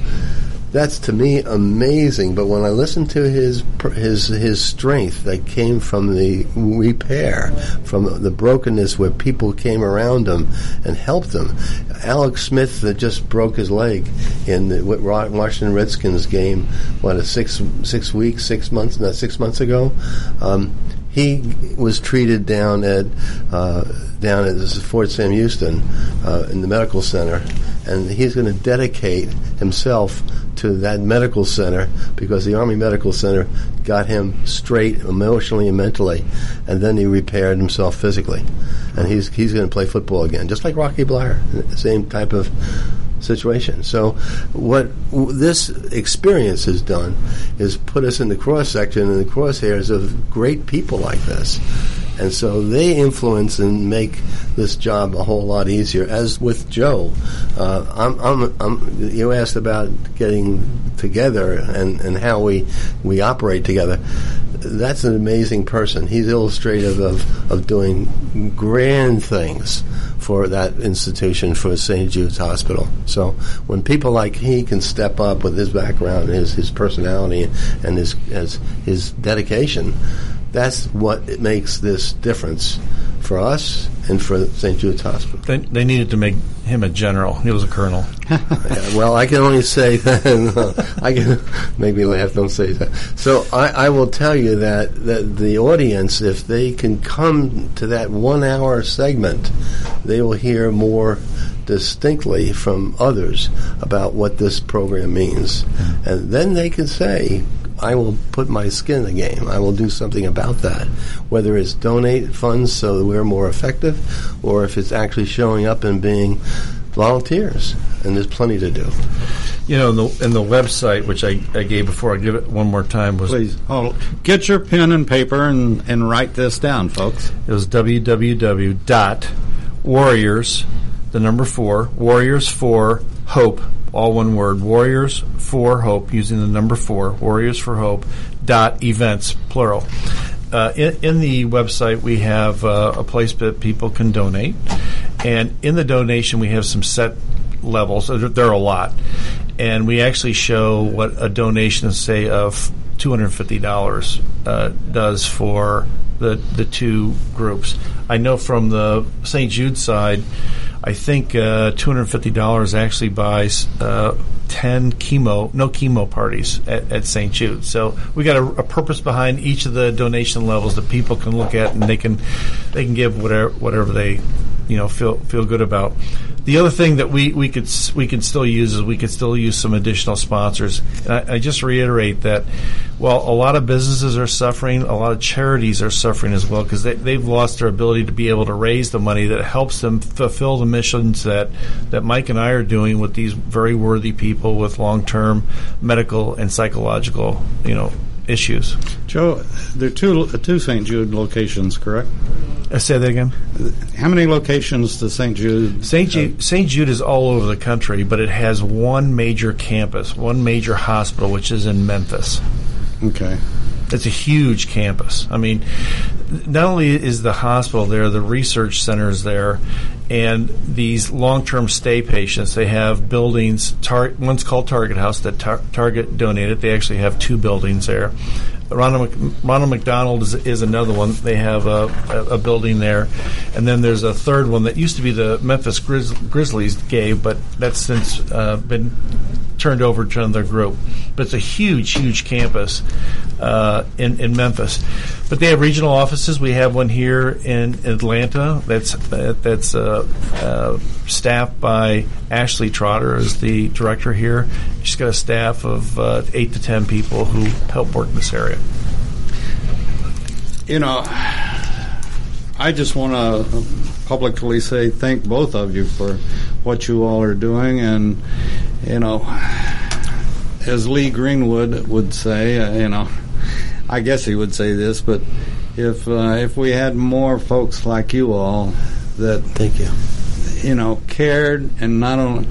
that's to me amazing. But when I listen to his his his strength that came from the repair, from the brokenness where people came around him and helped him. Alex Smith that just broke his leg in the Washington Redskins game. What a six six weeks, six months, not six months ago. Um, he was treated down at uh, down at Fort Sam Houston uh, in the medical center, and he's going to dedicate himself to that medical center because the Army Medical Center got him straight emotionally and mentally, and then he repaired himself physically, and he's he's going to play football again, just like Rocky Bleier, same type of situation. So, what w- this experience has done is put us in the cross section and the crosshairs of great people like this. And so they influence and make this job a whole lot easier. As with Joe, uh, I'm, I'm, I'm, you asked about getting together and, and how we, we operate together. That's an amazing person. He's illustrative of, of doing grand things for that institution for St. Jude's Hospital. So when people like he can step up with his background, his his personality, and his his, his dedication, that's what makes this difference for us and for St. Jude's Hospital. They, they needed to make him a general. He was a colonel. yeah, (laughs) (laughs) well, I can only say that. (laughs) I can make me laugh. Don't say that. So I, I, will tell you that, that the audience, if they can come to that one-hour segment, they will hear more distinctly from others about what this program means, hmm. and then they can say, I will put my skin in the game. I will do something about that. Whether it's donate funds so that we're more effective, or if it's actually showing up and being volunteers. And there's plenty to do. You know, in the, in the website, which I, I gave before, I give it one more time, was Please, hold, get your pen and paper and, and write this down, folks. It was www.warriors, the number four, warriors for hope all one word, Warriors for Hope, using the number four, Warriors for Hope dot events, plural. Uh, in, in, the website, we have uh, a place that people can donate, and in the donation, we have some set levels. There are a lot, and we actually show what a donation, say, of two hundred fifty dollars uh, does for the the two groups. I know from the St. Jude side I think uh, $250 actually buys uh, 10 chemo, no chemo parties at, at St. Jude. So we got a, a, purpose behind each of the donation levels that people can look at and they can they can give whatever whatever they you know feel feel good about. The other thing that we, we could we can still use is we could still use some additional sponsors. And I, I just reiterate that while a lot of businesses are suffering, a lot of charities are suffering as well because they, they've lost their ability to be able to raise the money that helps them fulfill the missions that that Mike and I are doing with these very worthy people with long term medical and psychological you know issues. Joe, there are two two St. Jude locations, correct? I say that again. How many locations does St. Jude? St. Jude, uh, St. Jude is all over the country, but it has one major campus, one major hospital, which is in Memphis. Okay. It's a huge campus. I mean, not only is the hospital there, the research center is there, and these long-term stay patients. They have buildings. Tar- one's called Target House that tar- Target donated. They actually have two buildings there. Ronald, Mc- Ronald McDonald is, is another one. They have a, a, a building there, and then there's a third one that used to be the Memphis Grizz- Grizzlies gave, but that's since uh, been turned over to another group. But it's a huge, huge campus uh, in in Memphis. But they have regional offices. We have one here in Atlanta. That's that, that's uh, uh, staffed by Ashley Trotter as the director here. She's got a staff of uh, eight to ten people who help work in this area. You know, I just want to publicly say thank both of you for what you all are doing, and you know, as Lee Greenwood would say, uh, you know, I guess he would say this, but if uh, if we had more folks like you all that Thank you. you know, cared and not only.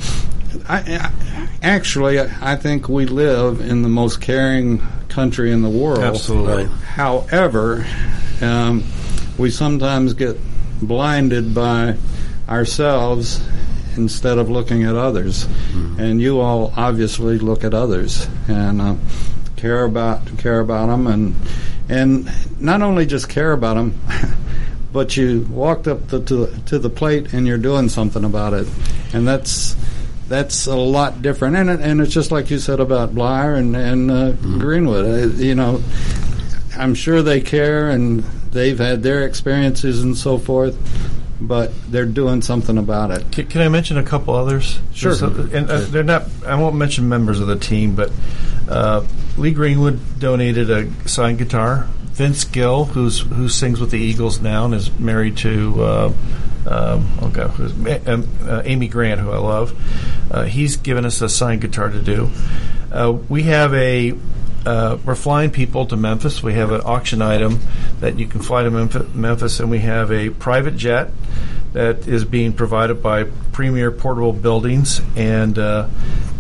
I, I, actually, I think we live in the most caring country in the world. Absolutely. However, um, we sometimes get blinded by ourselves instead of looking at others. And you all obviously look at others and uh, care about care about them, and and not only just care about them. (laughs) but you walked up the, to, to the plate and you're doing something about it, and that's that's a lot different. And it, and it's just like you said about Bleier and and uh, Greenwood. Uh, you know, I'm sure they care and they've had their experiences and so forth, but they're doing something about it. Can, can I mention a couple others? Sure. So- and uh, they're not. I won't mention members of the team, but uh, Lee Greenwood donated a signed guitar. Vince Gill, who's who sings with the Eagles now and is married to. Uh, um, oh God, who's, um, uh, Amy Grant, who I love. Uh, he's given us a signed guitar to do. Uh, we have a uh, we're flying people to Memphis. We have an auction item that you can fly to Memph- Memphis, and we have a private jet that is being provided by Premier Portable Buildings, and uh,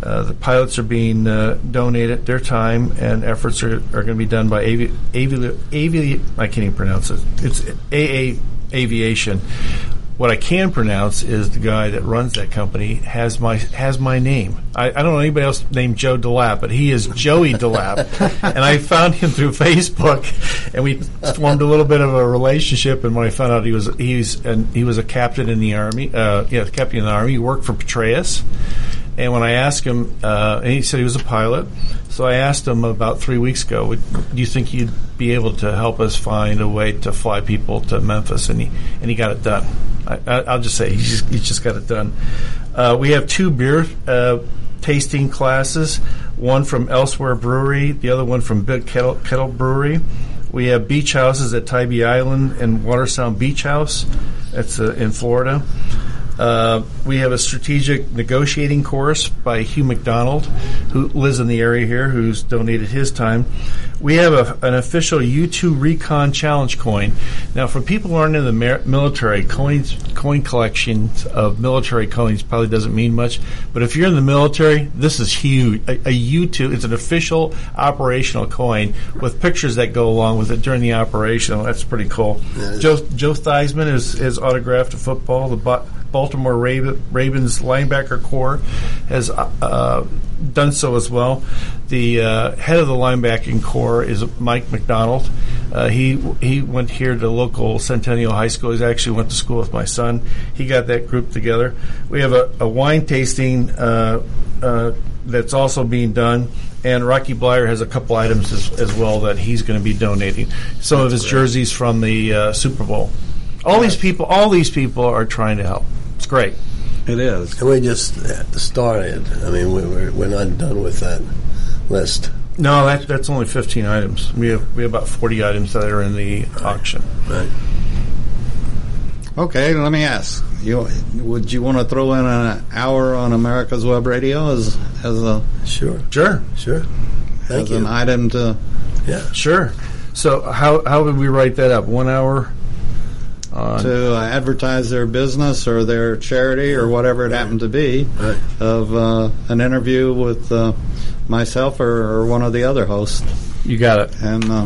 uh, the pilots are being uh, donated. Their time and efforts are, are going to be done by Avi, Avi, Avi, I can't even pronounce it. It's AA Aviation. What I can pronounce is the guy that runs that company has my has my name. I, I don't know anybody else named Joe Delap, but he is Joey Delap, (laughs) and I found him through Facebook, and we formed a little bit of a relationship. And when I found out he was he's and he was a captain in the army, uh, yeah, captain in the army. He worked for Petraeus, and when I asked him, uh, and he said he was a pilot. So I asked him about three weeks ago, do you think you'd be able to help us find a way to fly people to Memphis? And he and he got it done. I, I, I'll just say he just, he just got it done. Uh, we have two beer uh, tasting classes, one from Elsewhere Brewery, the other one from Big Kettle, Kettle Brewery. We have beach houses at Tybee Island and Watersound Beach House. That's uh, in Florida. Uh, we have a strategic negotiating course by Hugh McDonald, who lives in the area here, who's donated his time. We have a, an official U2 Recon Challenge coin. Now, for people who aren't in the mer- military, coins, coin collections of military coins probably doesn't mean much. But if you're in the military, this is huge. A, a U2, it's an official operational coin with pictures that go along with it during the operation. That's pretty cool. Joe, Joe Theismann has, has autographed a football. The Bo- Baltimore Ravens linebacker corps has uh, uh, done so as well. The uh, head of the linebacking corps is Mike Macdonald. Uh, he he went here to local Centennial High School. He actually went to school with my son. He got that group together. We have a, a wine tasting uh, uh, that's also being done. And Rocky Bleier has a couple items as, as well that he's going to be donating. Some of his jerseys from the uh, Super Bowl. All these people, all these people are trying to help. It's great. It is. And we just started. I mean, we, we're, we're not done with that list. No, that, that's only 15 items. We have we have about 40 items that are in the auction. Right. Okay, let me ask. You would you want to throw in an hour on America's Web Radio as as a Sure. Sure. Sure. Thank as you. an item to Yeah. Sure. So how how would we write that up? One hour. On, to uh, advertise their business or their charity or whatever it happened to be Right. of uh, an interview with uh, myself or, or one of the other hosts. you got it. And uh,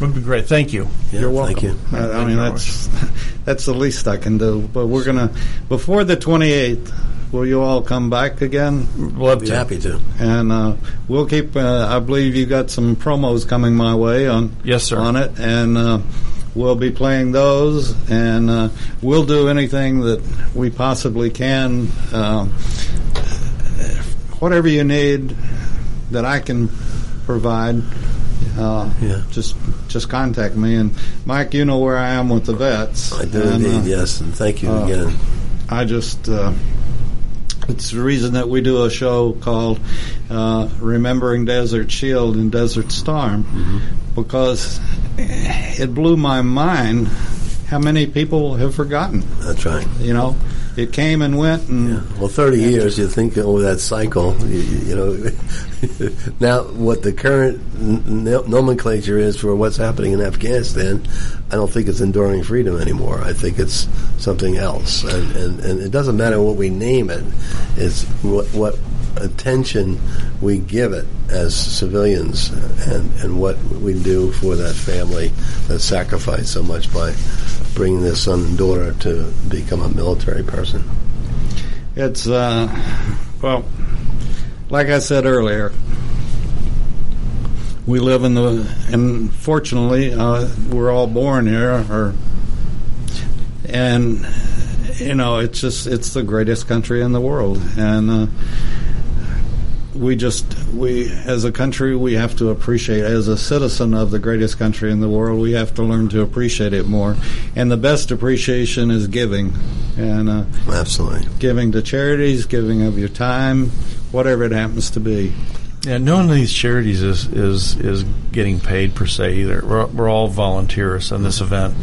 Would be great. Thank you. Yeah, you're welcome. Thank you. I, I Thank mean, that's (laughs) that's the least I can do. But we're gonna before the 28th. Will you all come back again? Love Be to. happy to. And uh, we'll keep. Uh, I believe you got some promos coming my way on Yes, sir. on it, and uh, we'll be playing those. And uh, we'll do anything that we possibly can. Um, whatever you need that I can provide. Uh, Yeah. Just just contact me and Mike. You know where I am with the vets. I do And, indeed, uh, yes, and thank you uh, again. I just, uh, it's the reason that we do a show called uh, Remembering Desert Shield and Desert Storm because it blew my mind how many people have forgotten. That's right. You know, it came and went, and Well, 30 years, you think over that cycle, (laughs) you, you know. (laughs) now, what the current n- nomenclature is for what's happening in Afghanistan, I don't think it's enduring freedom anymore. I think it's something else. And, and, and it doesn't matter what we name it, it's what, what attention we give it as civilians and, and what we do for that family that sacrificed so much by bringing their son and daughter to become a military person. it's uh, well, like I said earlier. We live in the, and fortunately, uh, we're all born here, or, and you know, it's just it's the greatest country in the world, and uh, we just we as a country we have to appreciate as a citizen of the greatest country in the world we have to learn to appreciate it more, and the best appreciation is giving, and uh, Absolutely. giving to charities, giving of your time, whatever it happens to be. Yeah, none of these charities is is is getting paid per se either. We're, we're all volunteers in this event.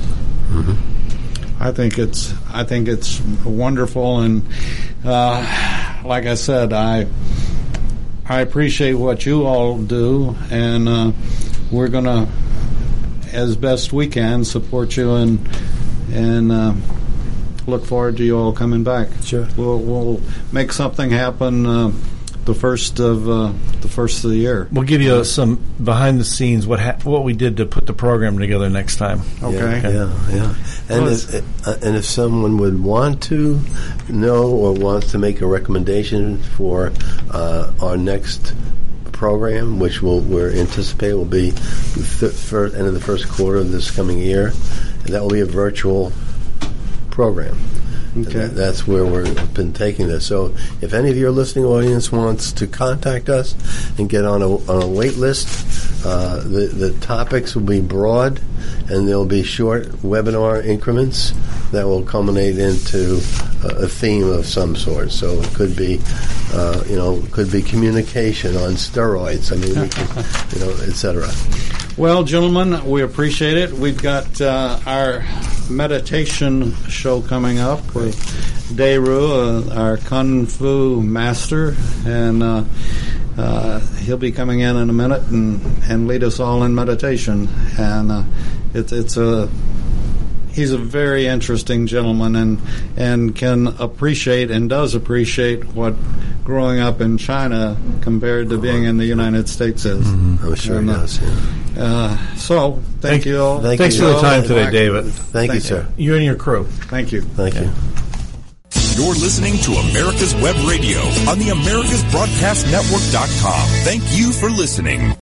I think it's I think it's wonderful, and uh, like I said, I I appreciate what you all do, and uh, we're gonna, as best we can, support you and and uh, look forward to you all coming back. Sure. we'll we'll make something happen. Uh, the first of uh, the first of the year. We'll give you some behind the scenes what ha- what we did to put the program together next time. Okay. Yeah, yeah. yeah. And Well, if, uh, and if someone would want to know or wants to make a recommendation for uh, our next program, which we'll, we're anticipate will be the th- first, end of the first quarter of this coming year, and that will be a virtual program. Okay. that- that's where we've been taking this. So, if any of your listening audience wants to contact us and get on a, on a wait list, uh, the, the topics will be broad and there'll be short webinar increments that will culminate into a, a theme of some sort. So, it could be, uh, you know, could be communication on steroids. I mean, we could, you know, et cetera. Well, gentlemen, we appreciate it. We've got uh, our meditation show coming up with Daeru, uh, our kung fu master, and uh, uh, he'll be coming in in a minute and, and lead us all in meditation. And uh, it's it's a he's a very interesting gentleman and and can appreciate and does appreciate what growing up in China compared to being in the United States is. I'm sure And, uh, does. Yeah. Uh, so, thank, Thank- you all. thank Thanks you. for the time today, David. Thank, you, sir. You and your crew. Thank you. Thank you. You're listening to America's Web Radio on the AmericasBroadcastNetwork.com. Thank you for listening.